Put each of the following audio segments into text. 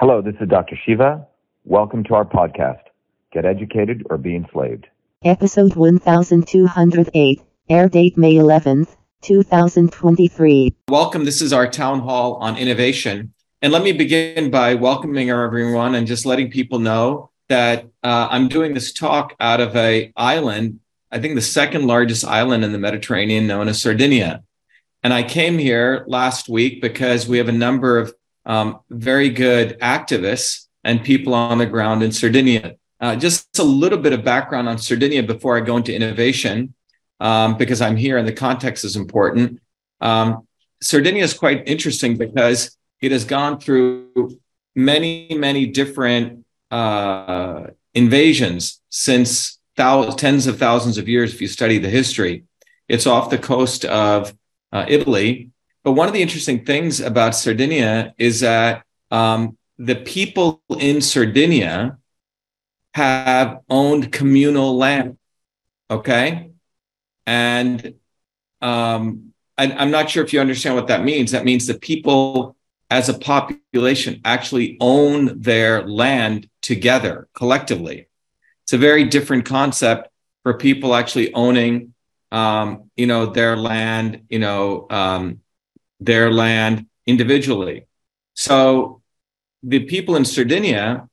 Hello, this is Dr. Shiva. Welcome to our podcast, Get Educated or Be Enslaved. Episode 1208, air date May 11th, 2023. Welcome. This is our town hall on innovation. And let me begin by welcoming everyone and just letting people know that uh, I'm doing this talk out of a island, I think the second largest island in the Mediterranean known as Sardinia. And I came here last week because we have a number of um, very good activists and people on the ground in Sardinia. Uh, just a little bit of background on Sardinia before I go into innovation, um, because I'm here and the context is important. Um, Sardinia is quite interesting because it has gone through many, many different uh, invasions since thousands, tens of thousands of years. If you study the history, it's off the coast of uh, Italy, but one of the interesting things about Sardinia is that um, the people in Sardinia have owned communal land. Okay. And um, I, I'm not sure if you understand what that means. That means that people as a population actually own their land together collectively. It's a very different concept for people actually owning, um, you know, their land, you know, um, their land individually. So the people in Sardinia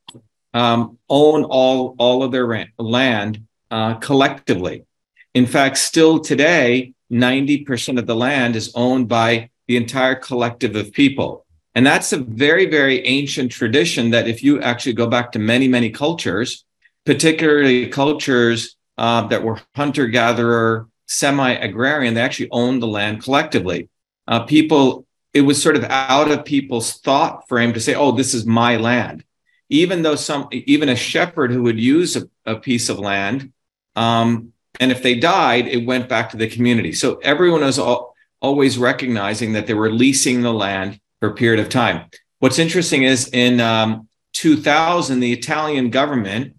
um, own all, all of their land uh, collectively. In fact, still today, 90% of the land is owned by the entire collective of people. And that's a very, very ancient tradition that if you actually go back to many, many cultures, particularly cultures uh, that were hunter gatherer, semi agrarian, they actually owned the land collectively uh, people, it was sort of out of people's thought frame to say, oh, this is my land. Even though some, even a shepherd who would use a, a piece of land, um, and if they died, it went back to the community. So everyone was all, always recognizing that they were leasing the land for a period of time. What's interesting is in um, 2000, the Italian government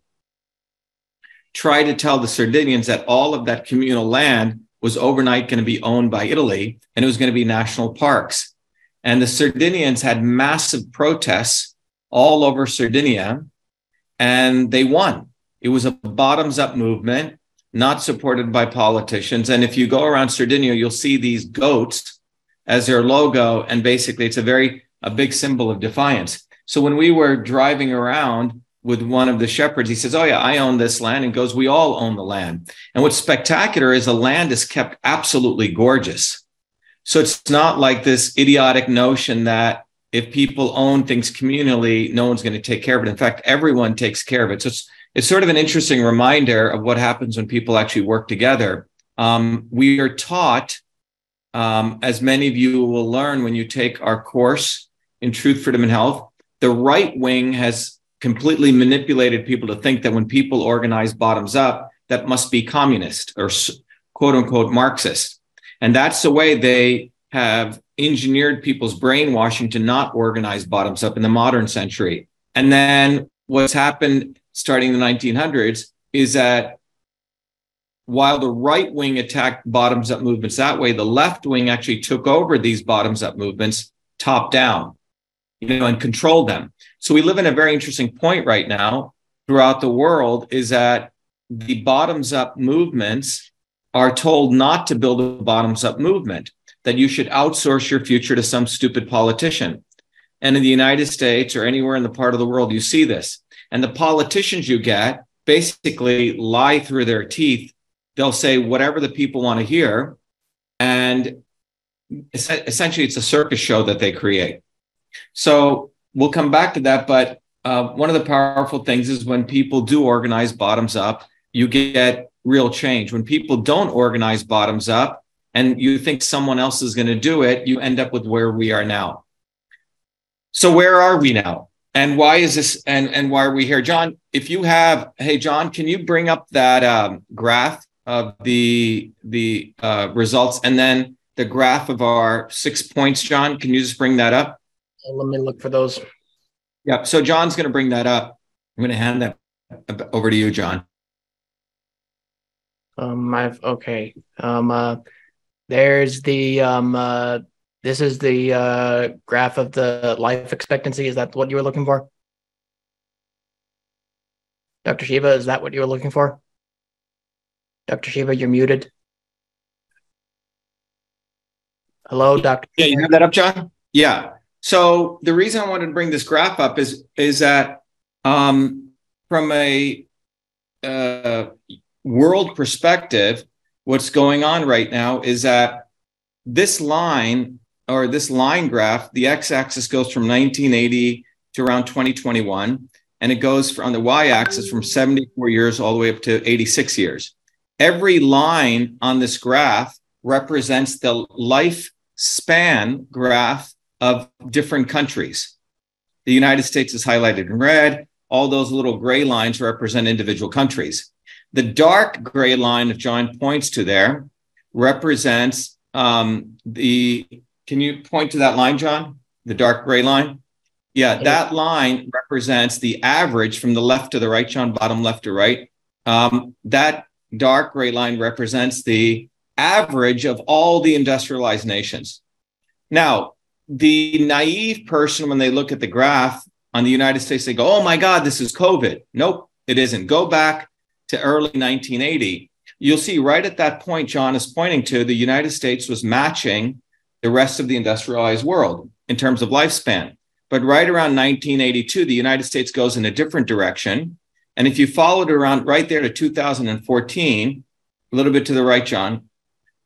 tried to tell the Sardinians that all of that communal land was overnight going to be owned by Italy and it was going to be national parks. And the Sardinians had massive protests all over Sardinia and they won. It was a bottoms up movement, not supported by politicians. And if you go around Sardinia, you'll see these goats as their logo. And basically, it's a very, a big symbol of defiance. So when we were driving around, with one of the shepherds. He says, Oh, yeah, I own this land. And goes, We all own the land. And what's spectacular is the land is kept absolutely gorgeous. So it's not like this idiotic notion that if people own things communally, no one's going to take care of it. In fact, everyone takes care of it. So it's, it's sort of an interesting reminder of what happens when people actually work together. Um, we are taught, um, as many of you will learn when you take our course in Truth, Freedom, and Health, the right wing has completely manipulated people to think that when people organize bottoms up, that must be communist or quote unquote Marxist. And that's the way they have engineered people's brainwashing to not organize bottoms up in the modern century. And then what's happened starting in the 1900s is that while the right wing attacked bottoms up movements that way, the left wing actually took over these bottoms up movements top down, you know, and control them. So we live in a very interesting point right now throughout the world is that the bottoms up movements are told not to build a bottoms up movement, that you should outsource your future to some stupid politician. And in the United States or anywhere in the part of the world, you see this. And the politicians you get basically lie through their teeth. They'll say whatever the people want to hear. And essentially, it's a circus show that they create. So we'll come back to that. But uh, one of the powerful things is when people do organize bottoms up, you get real change. When people don't organize bottoms up and you think someone else is going to do it, you end up with where we are now. So where are we now? And why is this? And and why are we here, John? If you have, hey, John, can you bring up that um, graph of the the uh, results and then the graph of our six points, John? Can you just bring that up? Let me look for those. Yeah. So John's going to bring that up. I'm going to hand that over to you, John. Um, I've okay. Um, uh, there's the um, uh, this is the uh, graph of the life expectancy. Is that what you were looking for? Dr. Shiva, is that what you were looking for? Dr. Shiva, you're muted. Hello, Dr. Yeah, you have that up, John? Yeah. So the reason I wanted to bring this graph up is is that um, from a uh, world perspective, what's going on right now is that this line or this line graph, the x-axis goes from 1980 to around 2021, and it goes on the y-axis from 74 years all the way up to 86 years. Every line on this graph represents the life span graph of different countries. The United States is highlighted in red. All those little gray lines represent individual countries. The dark gray line, if John points to there, represents um, the. Can you point to that line, John? The dark gray line? Yeah, that line represents the average from the left to the right, John, bottom left to right. Um, that dark gray line represents the average of all the industrialized nations. Now, the naive person, when they look at the graph on the United States, they go, oh my God, this is COVID. Nope, it isn't. Go back to early 1980. You'll see right at that point, John is pointing to the United States was matching the rest of the industrialized world in terms of lifespan. But right around 1982, the United States goes in a different direction. And if you followed around right there to 2014, a little bit to the right, John,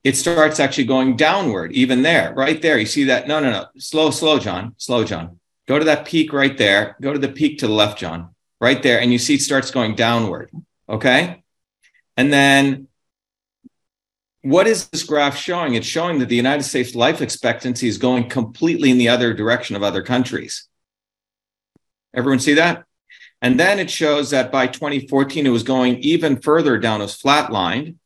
it starts actually going downward, even there, right there. You see that? No, no, no. Slow, slow, John. Slow, John. Go to that peak right there. Go to the peak to the left, John, right there. And you see it starts going downward. Okay. And then what is this graph showing? It's showing that the United States life expectancy is going completely in the other direction of other countries. Everyone see that? And then it shows that by 2014, it was going even further down, it was flatlined.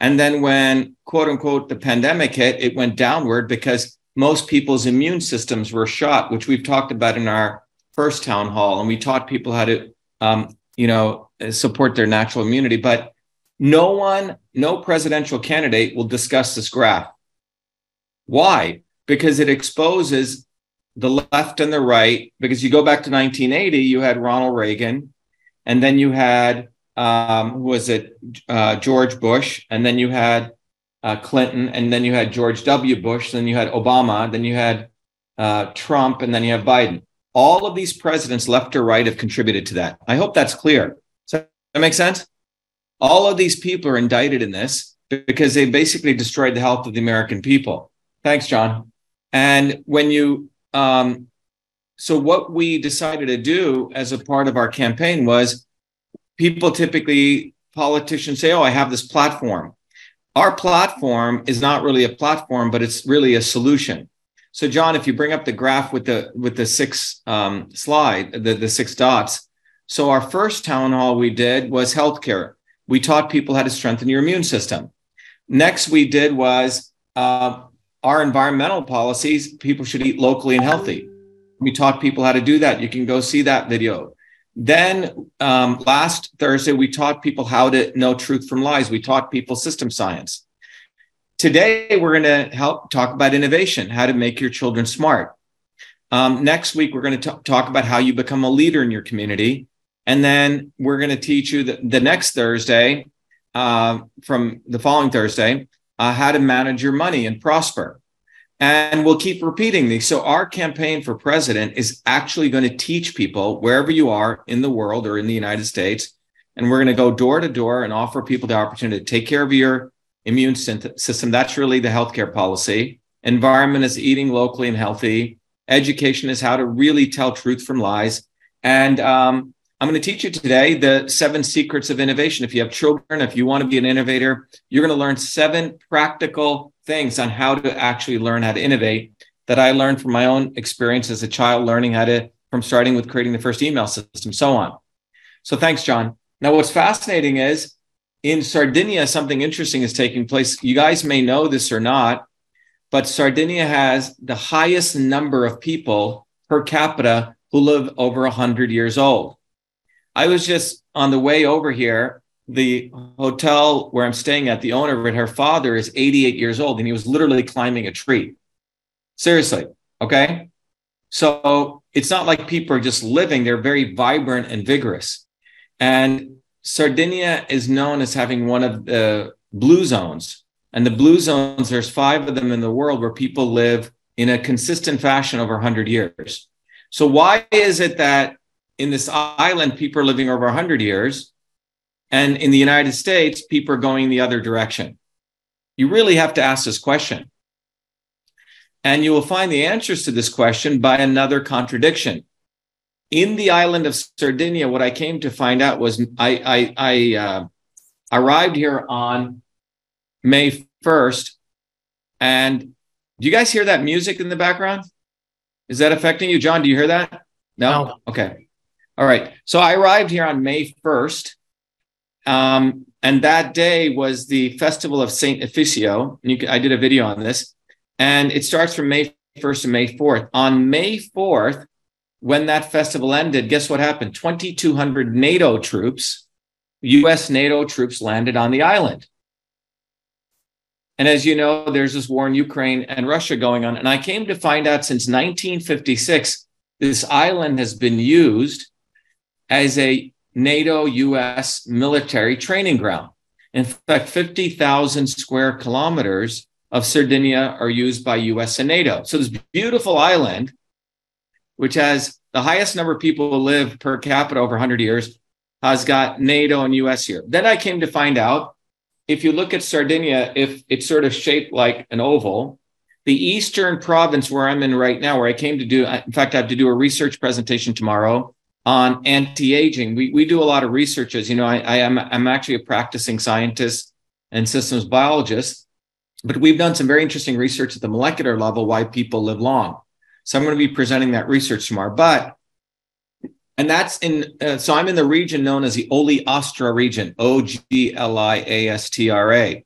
And then when quote unquote the pandemic hit, it went downward because most people's immune systems were shot, which we've talked about in our first town hall. And we taught people how to, um, you know, support their natural immunity. But no one, no presidential candidate will discuss this graph. Why? Because it exposes the left and the right. Because you go back to 1980, you had Ronald Reagan, and then you had um, was it? Uh, George Bush, and then you had uh, Clinton, and then you had George W. Bush, then you had Obama, then you had uh, Trump, and then you have Biden. All of these presidents, left or right, have contributed to that. I hope that's clear. Does that make sense? All of these people are indicted in this because they basically destroyed the health of the American people. Thanks, John. And when you, um, so what we decided to do as a part of our campaign was people typically politicians say, "Oh, I have this platform." Our platform is not really a platform, but it's really a solution. So, John, if you bring up the graph with the with the six um, slide, the the six dots. So, our first town hall we did was healthcare. We taught people how to strengthen your immune system. Next, we did was uh, our environmental policies. People should eat locally and healthy. We taught people how to do that. You can go see that video. Then um, last Thursday, we taught people how to know truth from lies. We taught people system science. Today, we're going to help talk about innovation, how to make your children smart. Um, next week, we're going to talk about how you become a leader in your community. And then we're going to teach you the, the next Thursday, uh, from the following Thursday, uh, how to manage your money and prosper. And we'll keep repeating these. So, our campaign for president is actually going to teach people wherever you are in the world or in the United States. And we're going to go door to door and offer people the opportunity to take care of your immune system. That's really the healthcare policy. Environment is eating locally and healthy. Education is how to really tell truth from lies. And um, I'm going to teach you today the seven secrets of innovation. If you have children, if you want to be an innovator, you're going to learn seven practical things on how to actually learn how to innovate that I learned from my own experience as a child, learning how to, from starting with creating the first email system, so on. So thanks, John. Now, what's fascinating is in Sardinia, something interesting is taking place. You guys may know this or not, but Sardinia has the highest number of people per capita who live over 100 years old. I was just on the way over here the hotel where I'm staying at, the owner of it, her father is 88 years old and he was literally climbing a tree. Seriously. Okay. So it's not like people are just living, they're very vibrant and vigorous. And Sardinia is known as having one of the blue zones. And the blue zones, there's five of them in the world where people live in a consistent fashion over 100 years. So, why is it that in this island, people are living over 100 years, and in the United States, people are going the other direction? You really have to ask this question. And you will find the answers to this question by another contradiction. In the island of Sardinia, what I came to find out was I, I, I uh, arrived here on May 1st. And do you guys hear that music in the background? Is that affecting you? John, do you hear that? No? no. Okay. All right. So I arrived here on May 1st. Um, and that day was the festival of Saint Efisio. Can, I did a video on this. And it starts from May 1st to May 4th. On May 4th, when that festival ended, guess what happened? 2,200 NATO troops, US NATO troops landed on the island. And as you know, there's this war in Ukraine and Russia going on. And I came to find out since 1956, this island has been used as a NATO US military training ground. In fact, 50,000 square kilometers of Sardinia are used by US and NATO. So this beautiful island, which has the highest number of people who live per capita over 100 years, has got NATO and US here. Then I came to find out if you look at Sardinia, if it's sort of shaped like an oval, the eastern province where I'm in right now, where I came to do, in fact, I have to do a research presentation tomorrow on anti-aging. We, we do a lot of research as you know, I, I am I'm actually a practicing scientist and systems biologist. But we've done some very interesting research at the molecular level why people live long. So I'm going to be presenting that research tomorrow. But and that's in uh, so I'm in the region known as the Ogliastra region, O G L I A S T R A.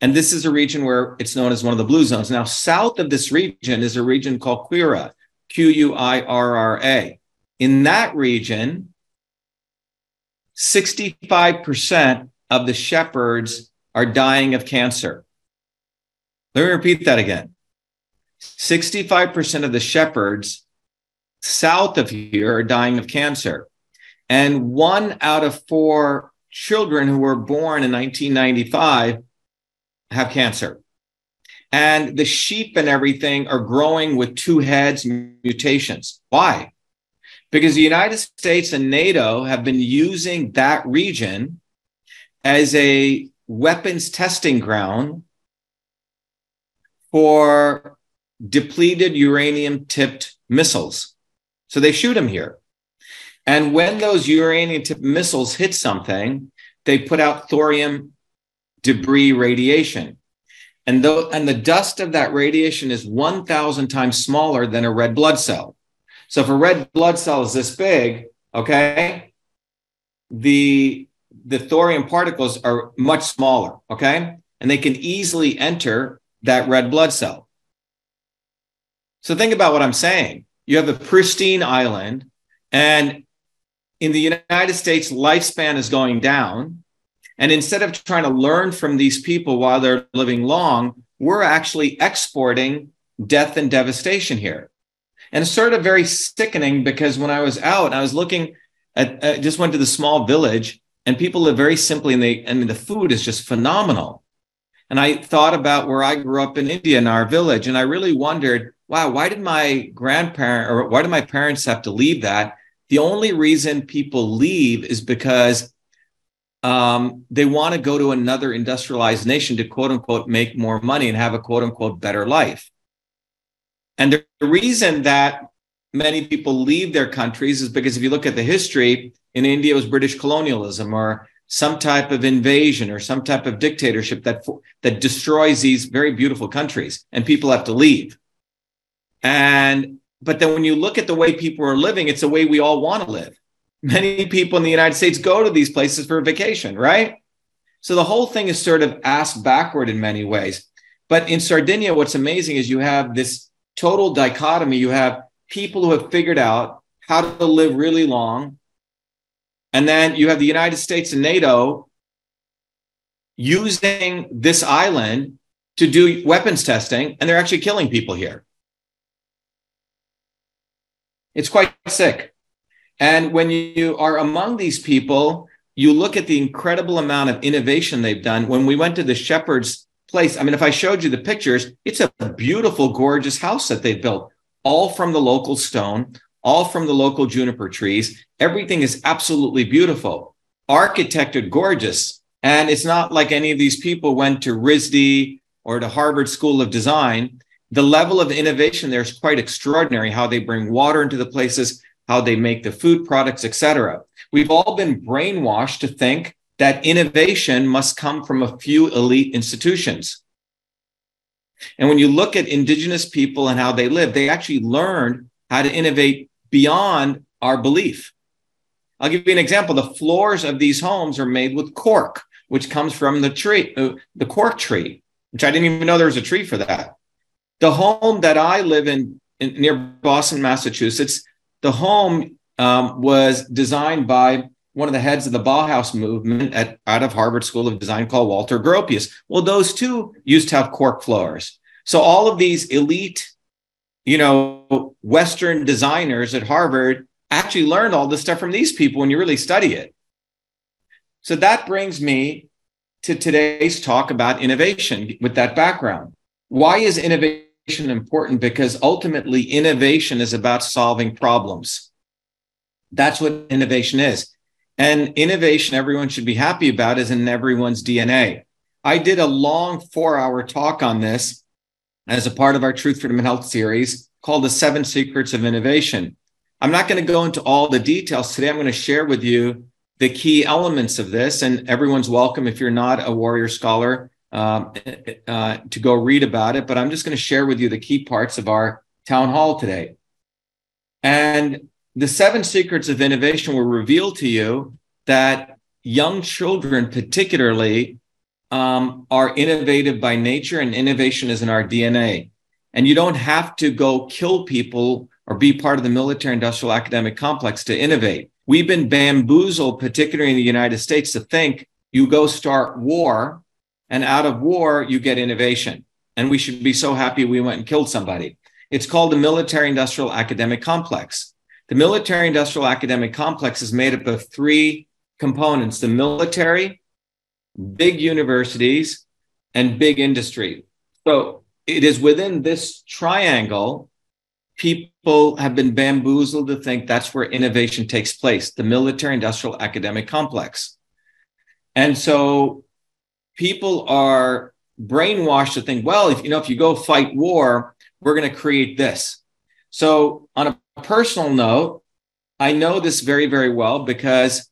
And this is a region where it's known as one of the blue zones. Now, south of this region is a region called Quirra, Q U I R R A. In that region, 65% of the shepherds are dying of cancer. Let me repeat that again. 65% of the shepherds south of here are dying of cancer. And one out of four children who were born in 1995 have cancer. And the sheep and everything are growing with two heads mutations. Why? Because the United States and NATO have been using that region as a weapons testing ground for depleted uranium tipped missiles. So they shoot them here. And when those uranium tipped missiles hit something, they put out thorium debris radiation. And, and the dust of that radiation is 1,000 times smaller than a red blood cell. So if a red blood cell is this big, okay, the, the thorium particles are much smaller, okay? And they can easily enter that red blood cell. So think about what I'm saying. You have a pristine island, and in the United States, lifespan is going down. And instead of trying to learn from these people while they're living long, we're actually exporting death and devastation here. And it's sort of very sickening because when I was out, I was looking at, I just went to the small village and people live very simply and they, I mean, the food is just phenomenal. And I thought about where I grew up in India in our village. And I really wondered, wow, why did my grandparent or why did my parents have to leave that? The only reason people leave is because um, they want to go to another industrialized nation to quote unquote make more money and have a quote unquote better life. And the reason that many people leave their countries is because if you look at the history, in India, it was British colonialism or some type of invasion or some type of dictatorship that that destroys these very beautiful countries and people have to leave. And but then when you look at the way people are living it's the way we all want to live. Many people in the united states go to these places for vacation right? So the whole thing is sort of asked backward in many ways. But in sardinia what's amazing is you have this total dichotomy you have people who have figured out how to live really long and then you have the United States and NATO using this island to do weapons testing, and they're actually killing people here. It's quite sick. And when you are among these people, you look at the incredible amount of innovation they've done. When we went to the Shepherd's place, I mean, if I showed you the pictures, it's a beautiful, gorgeous house that they've built, all from the local stone, all from the local juniper trees. Everything is absolutely beautiful, architected gorgeous. And it's not like any of these people went to RISD or to Harvard School of Design. The level of innovation there is quite extraordinary, how they bring water into the places, how they make the food products, etc. We've all been brainwashed to think that innovation must come from a few elite institutions. And when you look at indigenous people and how they live, they actually learned how to innovate beyond our belief. I'll give you an example. The floors of these homes are made with cork, which comes from the tree, uh, the cork tree, which I didn't even know there was a tree for that. The home that I live in, in near Boston, Massachusetts, the home um, was designed by one of the heads of the Bauhaus movement at, out of Harvard School of Design called Walter Gropius. Well, those two used to have cork floors. So all of these elite, you know, Western designers at Harvard actually learned all this stuff from these people when you really study it. So that brings me to today's talk about innovation with that background. Why is innovation important? Because ultimately, innovation is about solving problems. That's what innovation is. And innovation, everyone should be happy about, is in everyone's DNA. I did a long four hour talk on this as a part of our Truth, Freedom, and Health series called The Seven Secrets of Innovation. I'm not going to go into all the details today. I'm going to share with you the key elements of this, and everyone's welcome if you're not a warrior scholar um, uh, to go read about it. But I'm just going to share with you the key parts of our town hall today. And the seven secrets of innovation will reveal to you that young children, particularly, um, are innovative by nature, and innovation is in our DNA. And you don't have to go kill people or be part of the military industrial academic complex to innovate. We've been bamboozled, particularly in the United States, to think you go start war, and out of war, you get innovation. And we should be so happy we went and killed somebody. It's called the military industrial academic complex. The military industrial academic complex is made up of three components the military, big universities, and big industry. So it is within this triangle, people have been bamboozled to think that's where innovation takes place the military industrial academic complex. And so people are brainwashed to think, well, if you know, if you go fight war, we're going to create this. So on a personal note, I know this very, very well because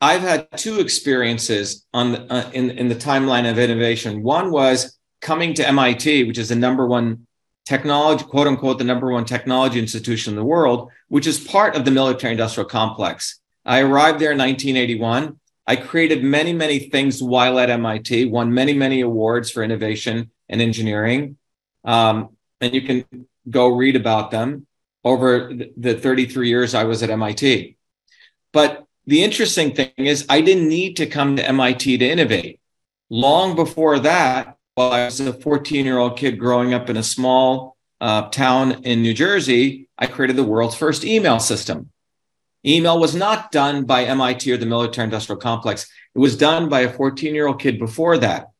I've had two experiences on the, uh, in, in the timeline of innovation. One was coming to MIT, which is the number one technology, quote unquote, the number one technology institution in the world, which is part of the military industrial complex. I arrived there in 1981. I created many, many things while at MIT, won many, many awards for innovation and engineering. Um, and you can go read about them over the 33 years I was at MIT. But the interesting thing is, I didn't need to come to MIT to innovate. Long before that, while I was a 14 year old kid growing up in a small uh, town in New Jersey, I created the world's first email system. Email was not done by MIT or the military industrial complex. It was done by a 14 year old kid before that.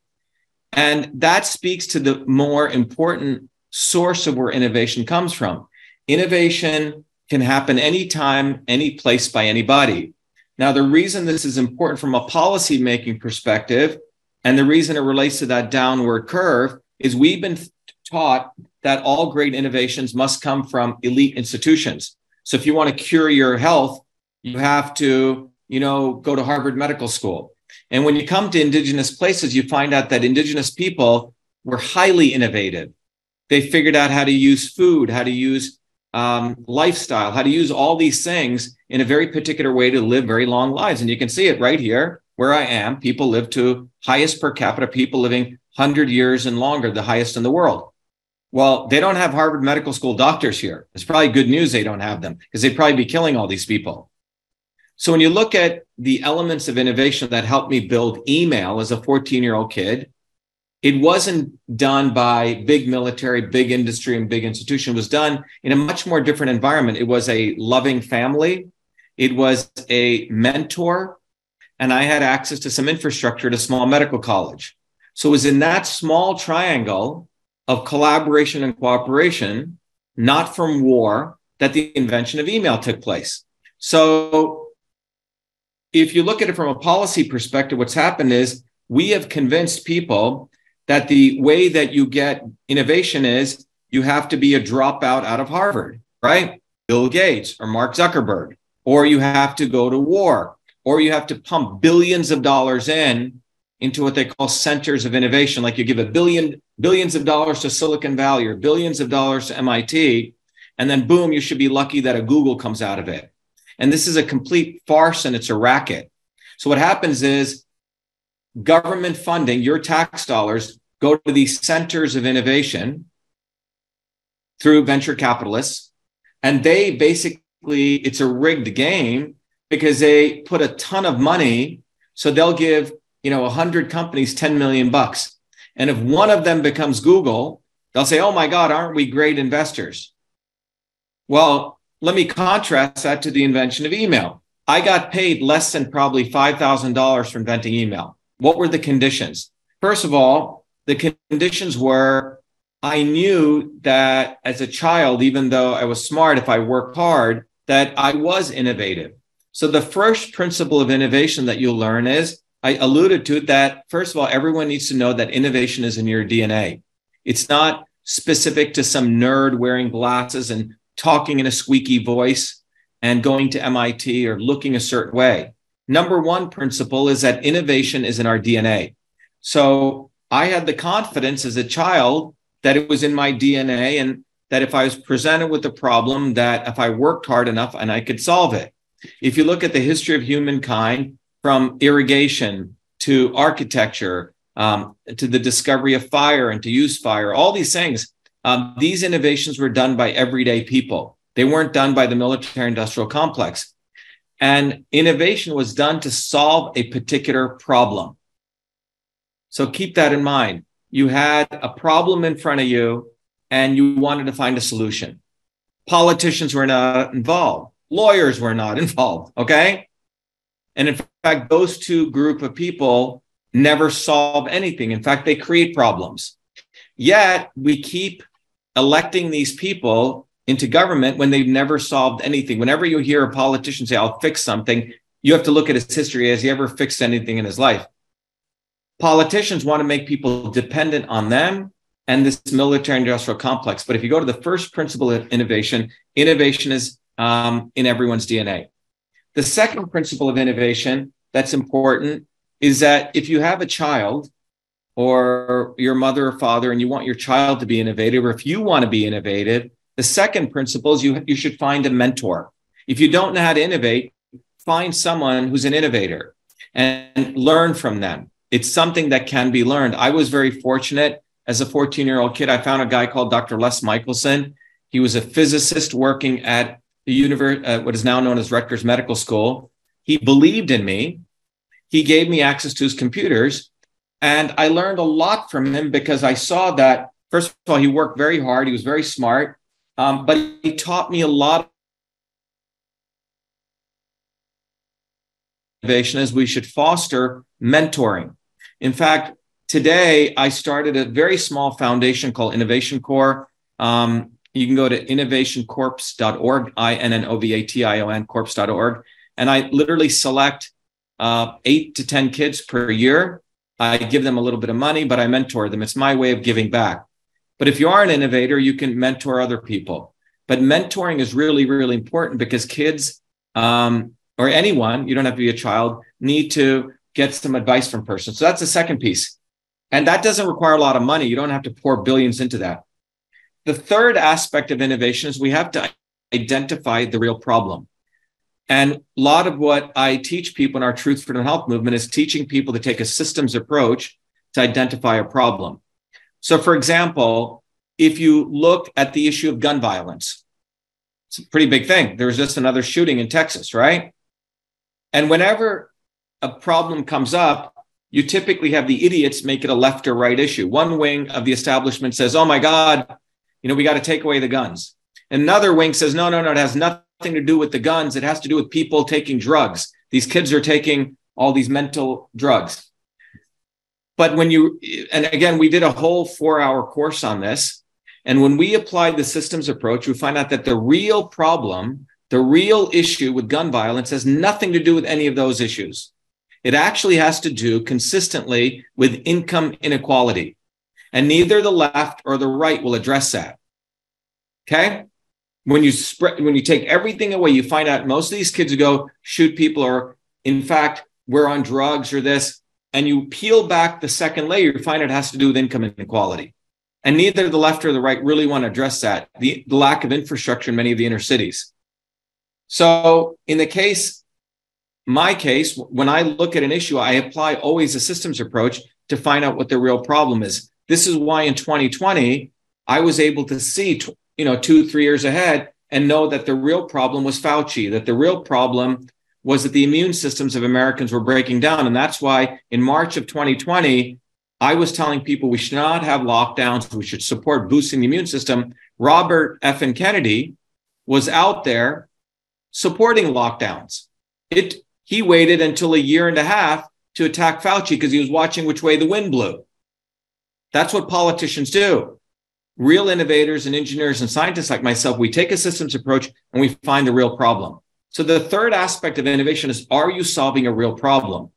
And that speaks to the more important source of where innovation comes from. Innovation can happen anytime, any place by anybody. Now, the reason this is important from a policy making perspective, and the reason it relates to that downward curve, is we've been taught that all great innovations must come from elite institutions. So if you want to cure your health, you have to, you know, go to Harvard Medical School. And when you come to indigenous places, you find out that indigenous people were highly innovative. They figured out how to use food, how to use um, lifestyle, how to use all these things in a very particular way to live very long lives. And you can see it right here where I am. People live to highest per capita, people living 100 years and longer, the highest in the world. Well, they don't have Harvard Medical School doctors here. It's probably good news they don't have them because they'd probably be killing all these people. So when you look at the elements of innovation that helped me build email as a 14 year old kid, it wasn't done by big military, big industry, and big institution. It was done in a much more different environment. It was a loving family. it was a mentor, and I had access to some infrastructure at a small medical college. So it was in that small triangle of collaboration and cooperation, not from war, that the invention of email took place. So if you look at it from a policy perspective, what's happened is we have convinced people that the way that you get innovation is you have to be a dropout out of Harvard, right? Bill Gates or Mark Zuckerberg, or you have to go to war, or you have to pump billions of dollars in into what they call centers of innovation. Like you give a billion, billions of dollars to Silicon Valley or billions of dollars to MIT, and then boom, you should be lucky that a Google comes out of it. And this is a complete farce and it's a racket. So what happens is government funding, your tax dollars go to these centers of innovation through venture capitalists. And they basically, it's a rigged game because they put a ton of money. So they'll give, you know, 100 companies 10 million bucks. And if one of them becomes Google, they'll say, oh my God, aren't we great investors? Well, let me contrast that to the invention of email. I got paid less than probably $5,000 for inventing email. What were the conditions? First of all, the conditions were I knew that as a child, even though I was smart, if I worked hard, that I was innovative. So the first principle of innovation that you'll learn is I alluded to that first of all, everyone needs to know that innovation is in your DNA. It's not specific to some nerd wearing glasses and talking in a squeaky voice and going to MIT or looking a certain way. Number one principle is that innovation is in our DNA. So I had the confidence as a child that it was in my DNA and that if I was presented with a problem, that if I worked hard enough and I could solve it. If you look at the history of humankind from irrigation to architecture, um, to the discovery of fire and to use fire, all these things, um, these innovations were done by everyday people. They weren't done by the military industrial complex. And innovation was done to solve a particular problem. So keep that in mind. You had a problem in front of you and you wanted to find a solution. Politicians were not involved. Lawyers were not involved. Okay. And in fact, those two group of people never solve anything. In fact, they create problems. Yet we keep electing these people into government when they've never solved anything. Whenever you hear a politician say, I'll fix something, you have to look at his history. Has he ever fixed anything in his life? Politicians want to make people dependent on them and this military industrial complex. But if you go to the first principle of innovation, innovation is um, in everyone's DNA. The second principle of innovation that's important is that if you have a child or your mother or father and you want your child to be innovative, or if you want to be innovative, the second principle is you, you should find a mentor. If you don't know how to innovate, find someone who's an innovator and learn from them. It's something that can be learned. I was very fortunate as a 14 year old kid. I found a guy called Dr. Les Michelson. He was a physicist working at the universe, uh, what is now known as Rutgers Medical School. He believed in me. He gave me access to his computers and I learned a lot from him because I saw that, first of all, he worked very hard, he was very smart, um, but he taught me a lot. Innovation is we should foster mentoring. In fact, today I started a very small foundation called Innovation Corps. Um, you can go to innovationcorps.org, I N N O V A T I O N, corps.org. And I literally select uh, eight to 10 kids per year I give them a little bit of money, but I mentor them. It's my way of giving back. But if you are an innovator, you can mentor other people. But mentoring is really, really important because kids um, or anyone, you don't have to be a child, need to get some advice from person. So that's the second piece. And that doesn't require a lot of money. You don't have to pour billions into that. The third aspect of innovation is we have to identify the real problem. And a lot of what I teach people in our Truth, Freedom, Health movement is teaching people to take a systems approach to identify a problem. So, for example, if you look at the issue of gun violence, it's a pretty big thing. There was just another shooting in Texas, right? And whenever a problem comes up, you typically have the idiots make it a left or right issue. One wing of the establishment says, oh my God, you know, we got to take away the guns. Another wing says, no, no, no, it has nothing to do with the guns. It has to do with people taking drugs. These kids are taking all these mental drugs. But when you, and again, we did a whole four hour course on this. And when we applied the systems approach, we find out that the real problem, the real issue with gun violence has nothing to do with any of those issues. It actually has to do consistently with income inequality. And neither the left or the right will address that. Okay? When you spread when you take everything away, you find out most of these kids who go shoot people or in fact we're on drugs or this, and you peel back the second layer, you find it has to do with income inequality. And neither the left or the right really want to address that, the, the lack of infrastructure in many of the inner cities. So in the case, my case, when I look at an issue, I apply always a systems approach to find out what the real problem is. This is why in 2020, I was able to see, you know, two, three years ahead and know that the real problem was Fauci, that the real problem was that the immune systems of Americans were breaking down. And that's why in March of 2020, I was telling people we should not have lockdowns. We should support boosting the immune system. Robert F. and Kennedy was out there supporting lockdowns. It, he waited until a year and a half to attack Fauci because he was watching which way the wind blew. That's what politicians do. Real innovators and engineers and scientists like myself, we take a systems approach and we find the real problem. So the third aspect of innovation is are you solving a real problem?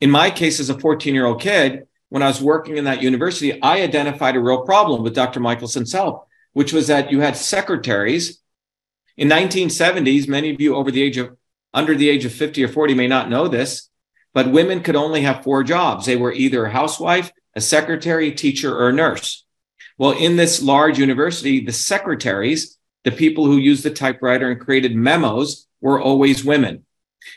In my case, as a 14 year old kid, when I was working in that university, I identified a real problem with Dr. Michelson's help, which was that you had secretaries in 1970s. Many of you over the age of under the age of 50 or 40 may not know this, but women could only have four jobs. They were either a housewife, a secretary, teacher, or a nurse. Well, in this large university, the secretaries, the people who used the typewriter and created memos, were always women.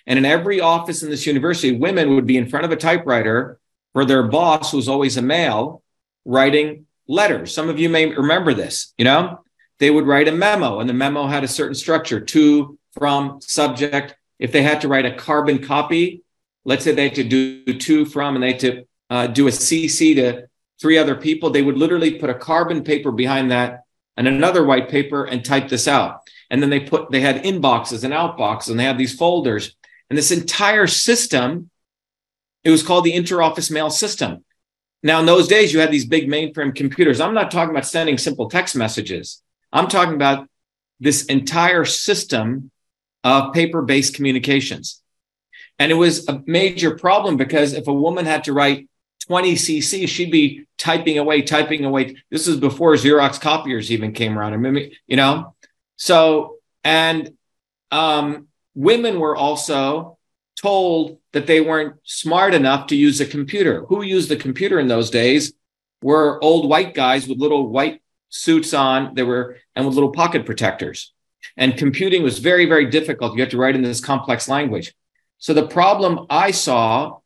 And in every office in this university, women would be in front of a typewriter for their boss, who's always a male, writing letters. Some of you may remember this, you know? They would write a memo, and the memo had a certain structure to, from, subject. If they had to write a carbon copy, let's say they had to do to, from, and they had to uh, do a CC to three other people, they would literally put a carbon paper behind that and another white paper and type this out. And then they put, they had inboxes and outboxes and they had these folders. And this entire system, it was called the interoffice mail system. Now, in those days, you had these big mainframe computers. I'm not talking about sending simple text messages. I'm talking about this entire system of paper based communications. And it was a major problem because if a woman had to write 20 cc she'd be typing away typing away. This is before xerox copiers even came around. Mean, you know? So and um, women were also told that they weren't smart enough to use a computer. Who used the computer in those days were old white guys with little white suits on they were and with little pocket protectors. And computing was very very difficult. You had to write in this complex language. So the problem i saw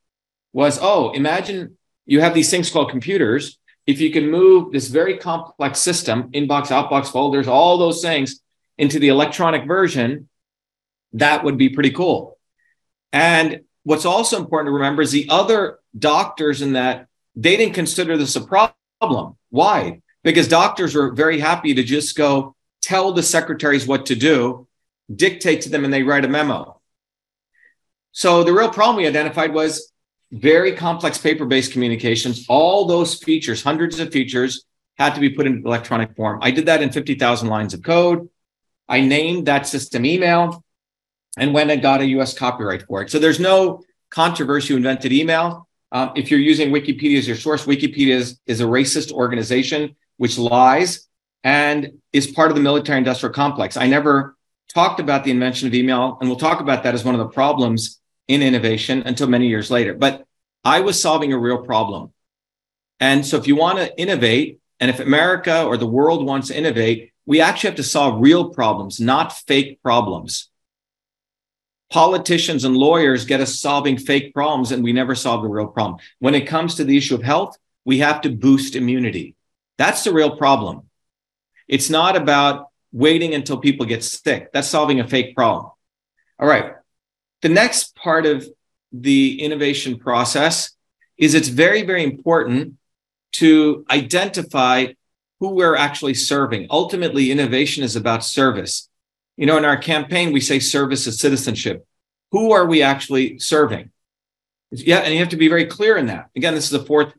was oh imagine you have these things called computers. If you can move this very complex system, inbox, outbox, folders, all those things into the electronic version, that would be pretty cool. And what's also important to remember is the other doctors in that they didn't consider this a problem. Why? Because doctors were very happy to just go tell the secretaries what to do, dictate to them, and they write a memo. So the real problem we identified was very complex paper-based communications. All those features, hundreds of features, had to be put in electronic form. I did that in 50,000 lines of code. I named that system email and went and got a US copyright for it. So there's no controversy who invented email. Um, if you're using Wikipedia as your source, Wikipedia is, is a racist organization which lies and is part of the military industrial complex. I never talked about the invention of email, and we'll talk about that as one of the problems in innovation until many years later. But I was solving a real problem. And so if you want to innovate, and if America or the world wants to innovate, we actually have to solve real problems, not fake problems. Politicians and lawyers get us solving fake problems, and we never solve the real problem. When it comes to the issue of health, we have to boost immunity. That's the real problem. It's not about waiting until people get sick. That's solving a fake problem. All right. The next part of the innovation process is it's very, very important to identify who we're actually serving. Ultimately, innovation is about service. You know, in our campaign, we say service is citizenship. Who are we actually serving? Yeah, and you have to be very clear in that. Again, this is the fourth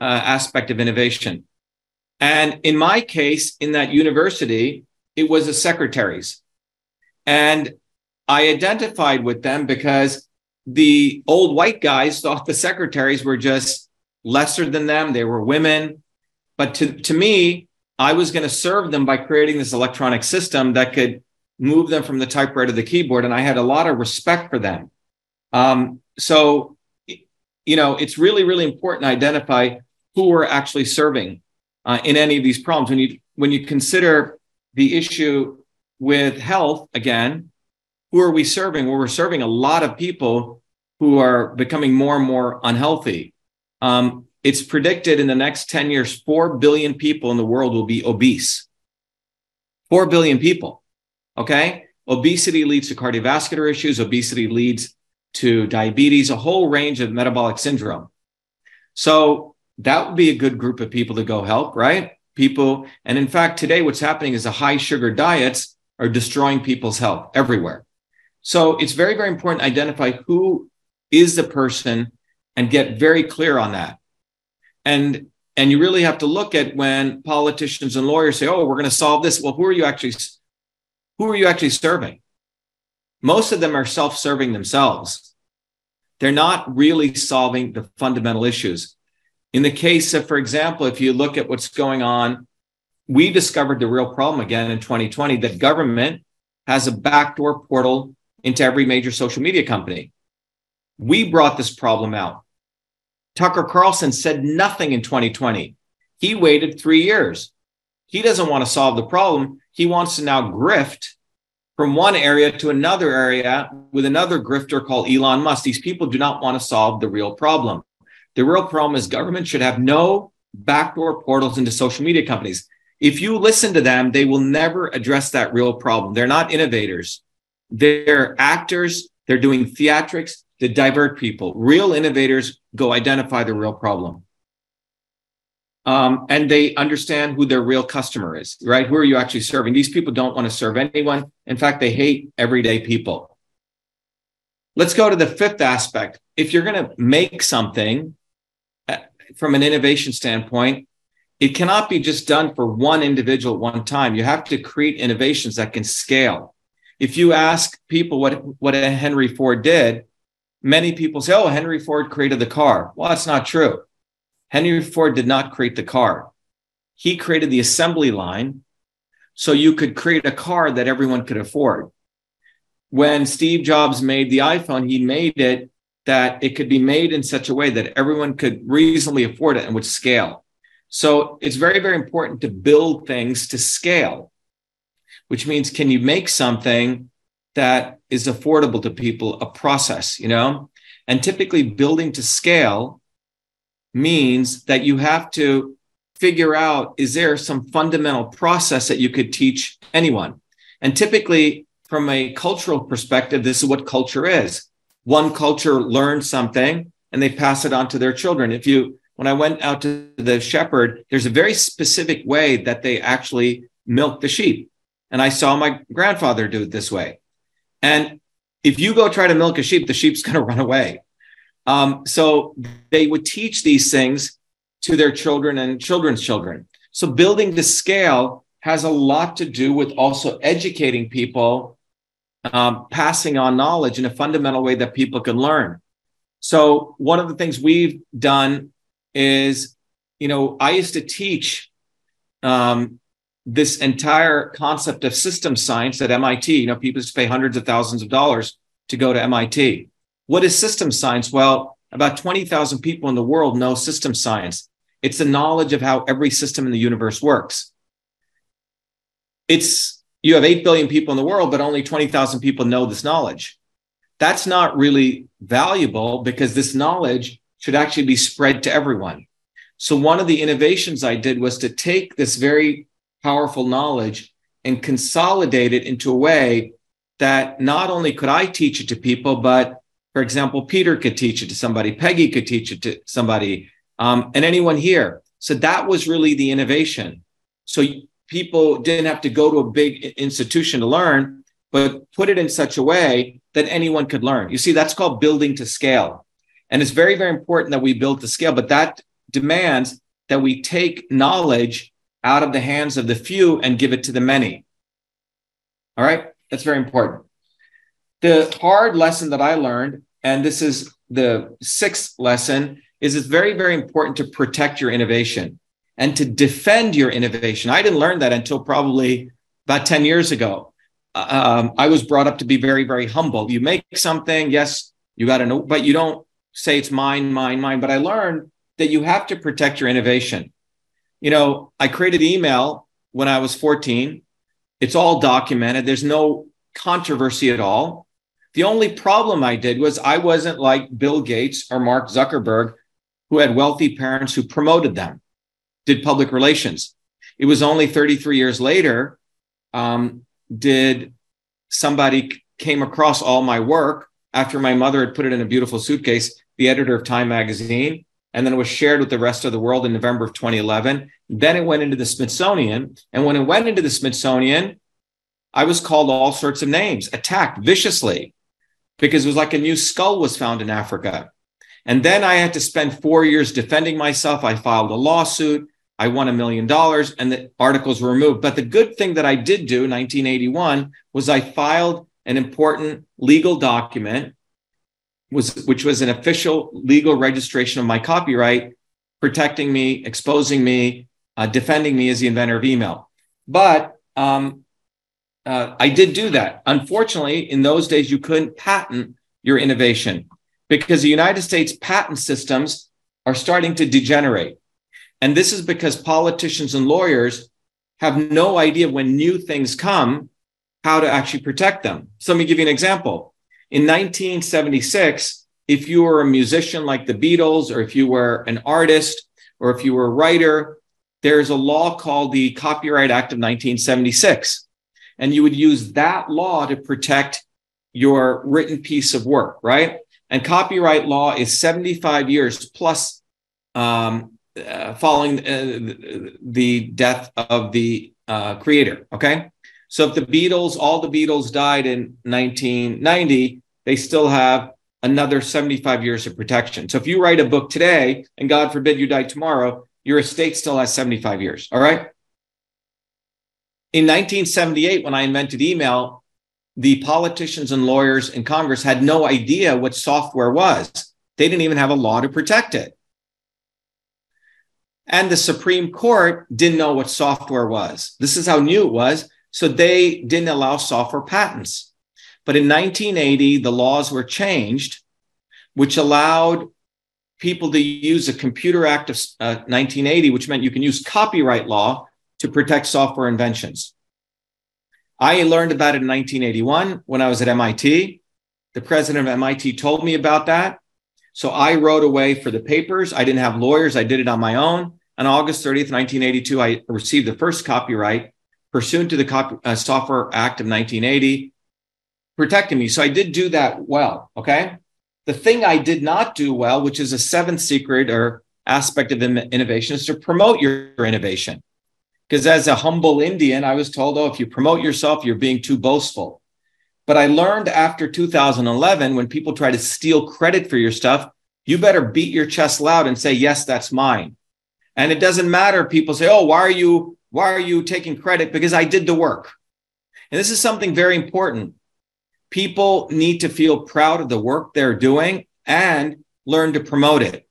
uh, aspect of innovation. And in my case, in that university, it was the secretaries. And I identified with them because the old white guys thought the secretaries were just lesser than them. They were women. But to, to me, I was going to serve them by creating this electronic system that could move them from the typewriter to the keyboard. And I had a lot of respect for them. Um, so, you know, it's really, really important to identify who we're actually serving uh, in any of these problems. When you when you consider the issue with health, again, who are we serving? Well, we're serving a lot of people who are becoming more and more unhealthy. Um, it's predicted in the next 10 years, 4 billion people in the world will be obese. 4 billion people. Okay. Obesity leads to cardiovascular issues. Obesity leads to diabetes, a whole range of metabolic syndrome. So that would be a good group of people to go help, right? People. And in fact, today, what's happening is the high sugar diets are destroying people's health everywhere. So it's very, very important to identify who is the person and get very clear on that. And and you really have to look at when politicians and lawyers say, "Oh, we're going to solve this." Well, who are you actually who are you actually serving? Most of them are self-serving themselves. They're not really solving the fundamental issues. In the case of, for example, if you look at what's going on, we discovered the real problem again in 2020 that government has a backdoor portal into every major social media company. We brought this problem out. Tucker Carlson said nothing in 2020. He waited three years. He doesn't want to solve the problem. He wants to now grift from one area to another area with another grifter called Elon Musk. These people do not want to solve the real problem. The real problem is government should have no backdoor portals into social media companies. If you listen to them, they will never address that real problem. They're not innovators. They're actors. They're doing theatrics to divert people. Real innovators go identify the real problem. Um, and they understand who their real customer is, right? Who are you actually serving? These people don't want to serve anyone. In fact, they hate everyday people. Let's go to the fifth aspect. If you're going to make something uh, from an innovation standpoint, it cannot be just done for one individual at one time. You have to create innovations that can scale. If you ask people what, what Henry Ford did, many people say, oh, Henry Ford created the car. Well, that's not true. Henry Ford did not create the car. He created the assembly line so you could create a car that everyone could afford. When Steve Jobs made the iPhone, he made it that it could be made in such a way that everyone could reasonably afford it and would scale. So it's very, very important to build things to scale, which means can you make something that is affordable to people a process, you know? And typically, building to scale means that you have to figure out is there some fundamental process that you could teach anyone? And typically, from a cultural perspective, this is what culture is. One culture learns something and they pass it on to their children. If you, when I went out to the shepherd, there's a very specific way that they actually milk the sheep. And I saw my grandfather do it this way. And if you go try to milk a sheep, the sheep's going to run away. Um, so they would teach these things to their children and children's children. So building to scale has a lot to do with also educating people, um, passing on knowledge in a fundamental way that people can learn. So one of the things we've done is, you know, I used to teach um, this entire concept of system science at MIT. You know, people to pay hundreds of thousands of dollars to go to MIT. What is system science? Well, about 20,000 people in the world know system science. It's the knowledge of how every system in the universe works. It's you have 8 billion people in the world, but only 20,000 people know this knowledge. That's not really valuable because this knowledge should actually be spread to everyone. So, one of the innovations I did was to take this very powerful knowledge and consolidate it into a way that not only could I teach it to people, but for example, Peter could teach it to somebody, Peggy could teach it to somebody, um, and anyone here. So that was really the innovation. So people didn't have to go to a big institution to learn. but put it in such a way that anyone could learn. You see, that's called building to scale. And it's very, very important that we build to scale, but that demands that we take knowledge out of the hands of the few and give it to the many. All right, that's very important. The hard lesson that I learned, and this is the sixth lesson, is it's very, very important to protect your innovation and to defend your innovation. I didn't learn that until probably about 10 years ago. Um, I was brought up to be very, very humble. You make something, yes, you got to know, but you don't say it's mine, mine, mine. But I learned that you have to protect your innovation. You know, I created email when I was 14. It's all documented. There's no controversy at all. The only problem I did was I wasn't like Bill Gates or Mark Zuckerberg, who had wealthy parents who promoted them, did public relations. It was only 33 years later um, did somebody came across all my work after my mother had put it in a beautiful suitcase, the editor of Time magazine, and then it was shared with the rest of the world in November of 2011. Then it went into the Smithsonian. And when it went into the Smithsonian, I was called all sorts of names, attacked viciously because it was like a new skull was found in Africa. And then I had to spend four years defending myself. I filed a lawsuit. I won a million dollars and the articles were removed. But the good thing that I did do in 1981 was I filed an important legal document was which was an official legal registration of my copyright protecting me exposing me uh, defending me as the inventor of email but um, uh, i did do that unfortunately in those days you couldn't patent your innovation because the united states patent systems are starting to degenerate and this is because politicians and lawyers have no idea when new things come how to actually protect them. So let me give you an example. In 1976, if you were a musician like the Beatles, or if you were an artist, or if you were a writer, there's a law called the Copyright Act of 1976. And you would use that law to protect your written piece of work, right? And copyright law is 75 years plus um, uh, following uh, the death of the uh, creator, okay? So if the Beatles, all the Beatles died in 1990, they still have another 75 years of protection. So if you write a book today, and God forbid you die tomorrow, your estate still has 75 years. All right. In 1978, when I invented email, the politicians and lawyers in Congress had no idea what software was. They didn't even have a law to protect it. And the Supreme Court didn't know what software was. This is how new it was. So they didn't allow software patents. But in 1980, the laws were changed, which allowed people to use the Computer Act of uh, 1980, which meant you can use copyright law to protect software inventions. I learned about it in 1981 when I was at MIT. The president of MIT told me about that. So I wrote away for the papers. I didn't have lawyers. I did it on my own. On August 30th, 1982, I received the first copyright pursuant to the uh, Software Act of 1980, protecting me. So I did do that well. Okay. The thing I did not do well, which is a seventh secret or aspect of innovation, is to promote your innovation. Because as a humble Indian, I was told, oh, if you promote yourself, you're being too boastful. But I learned after 2011, when people try to steal credit for your stuff, you better beat your chest loud and say, yes, that's mine. And it doesn't matter. People say, oh, why are you why are you taking credit? Because I did the work. And this is something very important. People need to feel proud of the work they're doing and learn to promote it.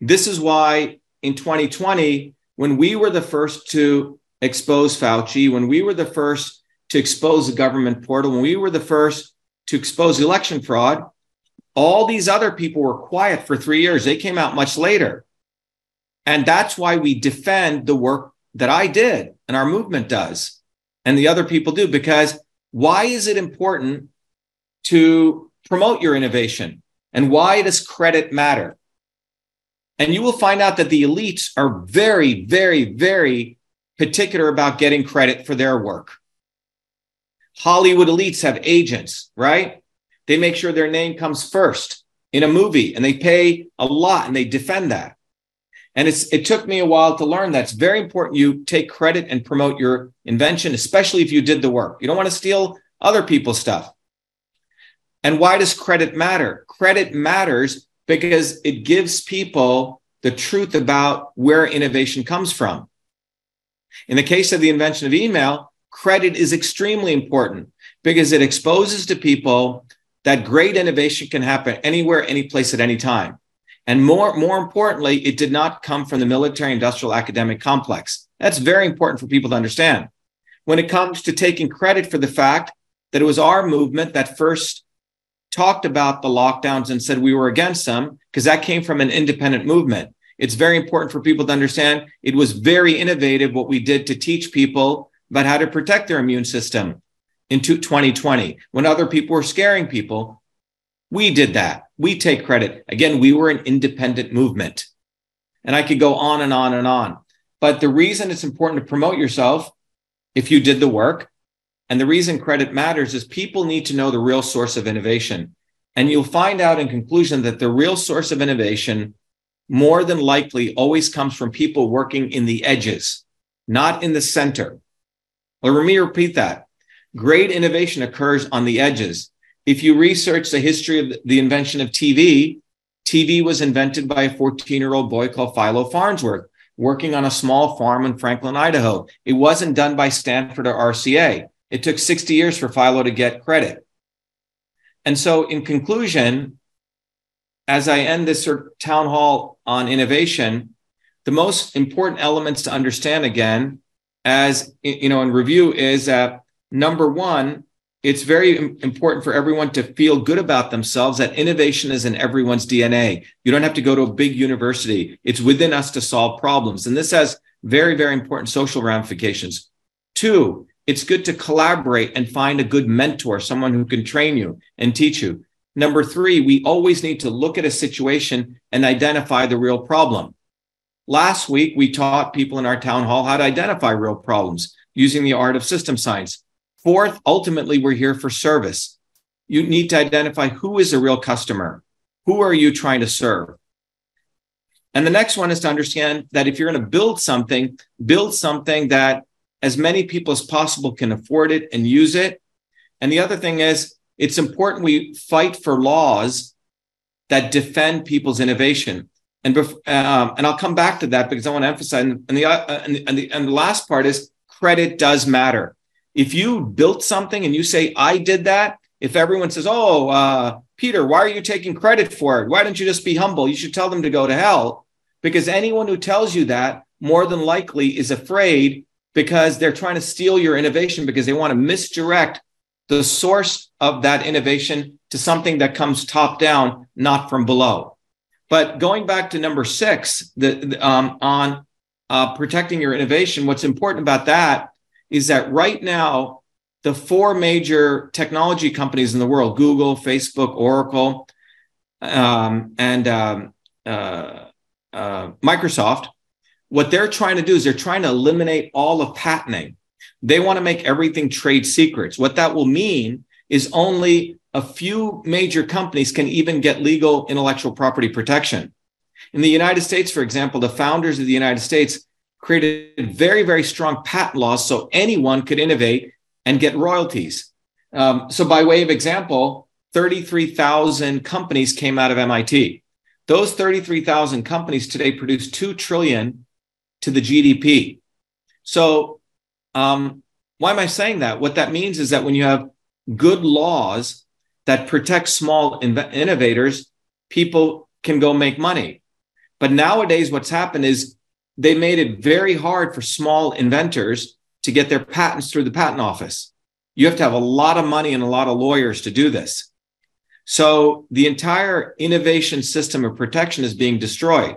This is why in 2020, when we were the first to expose Fauci, when we were the first to expose the government portal, when we were the first to expose election fraud, all these other people were quiet for three years. They came out much later. And that's why we defend the work that I did and our movement does and the other people do because why is it important to promote your innovation and why does credit matter? And you will find out that the elites are very, very, very particular about getting credit for their work. Hollywood elites have agents, right? They make sure their name comes first in a movie and they pay a lot and they defend that. And it's, it took me a while to learn that's very important you take credit and promote your invention, especially if you did the work. You don't want to steal other people's stuff. And why does credit matter? Credit matters because it gives people the truth about where innovation comes from. In the case of the invention of email, credit is extremely important because it exposes to people that great innovation can happen anywhere, any place, at any time. And more, more importantly, it did not come from the military industrial academic complex. That's very important for people to understand. When it comes to taking credit for the fact that it was our movement that first talked about the lockdowns and said we were against them, because that came from an independent movement. It's very important for people to understand it was very innovative what we did to teach people about how to protect their immune system in 2020 when other people were scaring people. We did that. We take credit. Again, we were an independent movement. And I could go on and on and on. But the reason it's important to promote yourself, if you did the work, and the reason credit matters is people need to know the real source of innovation. And you'll find out in conclusion that the real source of innovation more than likely always comes from people working in the edges, not in the center. Let me repeat that. Great innovation occurs on the edges. If you research the history of the invention of TV, TV was invented by a 14 year old boy called Philo Farnsworth, working on a small farm in Franklin, Idaho. It wasn't done by Stanford or RCA. It took 60 years for Philo to get credit. And so, in conclusion, as I end this sort of town hall on innovation, the most important elements to understand again, as you know, in review, is that number one, it's very important for everyone to feel good about themselves that innovation is in everyone's DNA. You don't have to go to a big university. It's within us to solve problems. And this has very, very important social ramifications. Two, it's good to collaborate and find a good mentor, someone who can train you and teach you. Number three, we always need to look at a situation and identify the real problem. Last week, we taught people in our town hall how to identify real problems using the art of system science. Fourth, ultimately, we're here for service. You need to identify who is a real customer. Who are you trying to serve? And the next one is to understand that if you're going to build something, build something that as many people as possible can afford it and use it. And the other thing is, it's important we fight for laws that defend people's innovation. And, um, and I'll come back to that because I want to emphasize. And the, uh, and, the, and, the, and the last part is credit does matter. If you built something and you say, I did that, if everyone says, Oh, uh, Peter, why are you taking credit for it? Why don't you just be humble? You should tell them to go to hell. Because anyone who tells you that more than likely is afraid because they're trying to steal your innovation because they want to misdirect the source of that innovation to something that comes top down, not from below. But going back to number six, the, um, on uh, protecting your innovation, what's important about that is that right now, the four major technology companies in the world Google, Facebook, Oracle, um, and um, uh, uh, Microsoft what they're trying to do is they're trying to eliminate all of patenting. They want to make everything trade secrets. What that will mean is only a few major companies can even get legal intellectual property protection. In the United States, for example, the founders of the United States created very, very strong patent laws so anyone could innovate and get royalties. Um, so, by way of example, 33,000 companies came out of MIT. Those 33,000 companies today produce 2 trillion to the GDP. So, um, why am I saying that? What that means is that when you have good laws that protect small innovators, people can go make money. But nowadays, what's happened is they made it very hard for small inventors to get their patents through the patent office. You have to have a lot of money and a lot of lawyers to do this. So the entire innovation system of protection is being destroyed.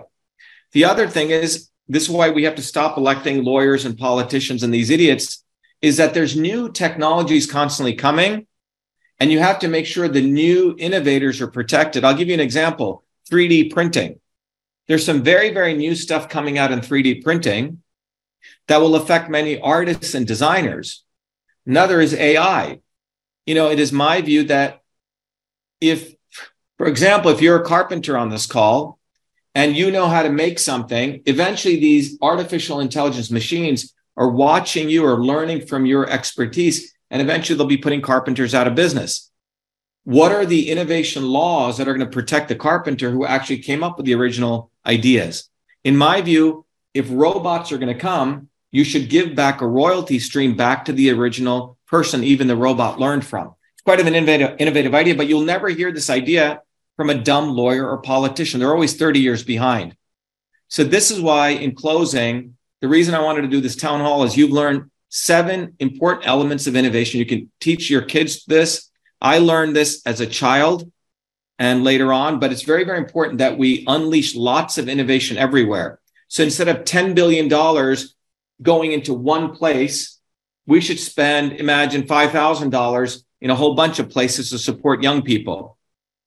The other thing is this is why we have to stop electing lawyers and politicians and these idiots is that there's new technologies constantly coming and you have to make sure the new innovators are protected. I'll give you an example 3D printing. There's some very, very new stuff coming out in 3D printing that will affect many artists and designers. Another is AI. You know, it is my view that if, for example, if you're a carpenter on this call and you know how to make something, eventually these artificial intelligence machines are watching you or learning from your expertise and eventually they'll be putting carpenters out of business. What are the innovation laws that are going to protect the carpenter who actually came up with the original ideas? In my view, if robots are going to come, you should give back a royalty stream back to the original person, even the robot learned from. It's quite an innovative, innovative idea, but you'll never hear this idea from a dumb lawyer or politician. They're always 30 years behind. So this is why, in closing, the reason I wanted to do this town hall is you've learned seven important elements of innovation. You can teach your kids this. I learned this as a child and later on, but it's very, very important that we unleash lots of innovation everywhere. So instead of $10 billion going into one place, we should spend, imagine $5,000 in a whole bunch of places to support young people.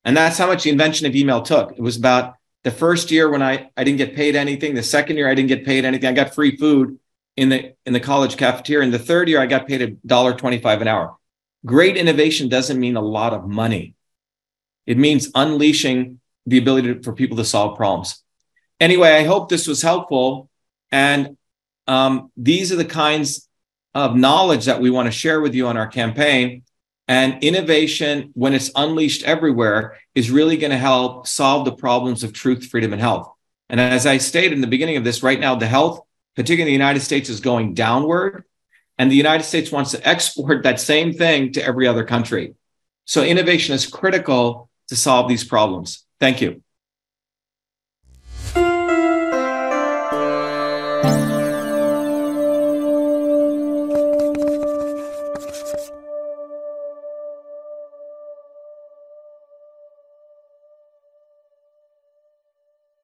And that's how much the invention of email took. It was about the first year when I, I didn't get paid anything. The second year I didn't get paid anything. I got free food in the in the college cafeteria. And the third year I got paid a dollar twenty-five an hour. Great innovation doesn't mean a lot of money. It means unleashing the ability to, for people to solve problems. Anyway, I hope this was helpful. And um, these are the kinds of knowledge that we want to share with you on our campaign. And innovation, when it's unleashed everywhere, is really going to help solve the problems of truth, freedom, and health. And as I stated in the beginning of this, right now, the health, particularly in the United States, is going downward. And the United States wants to export that same thing to every other country. So innovation is critical to solve these problems. Thank you.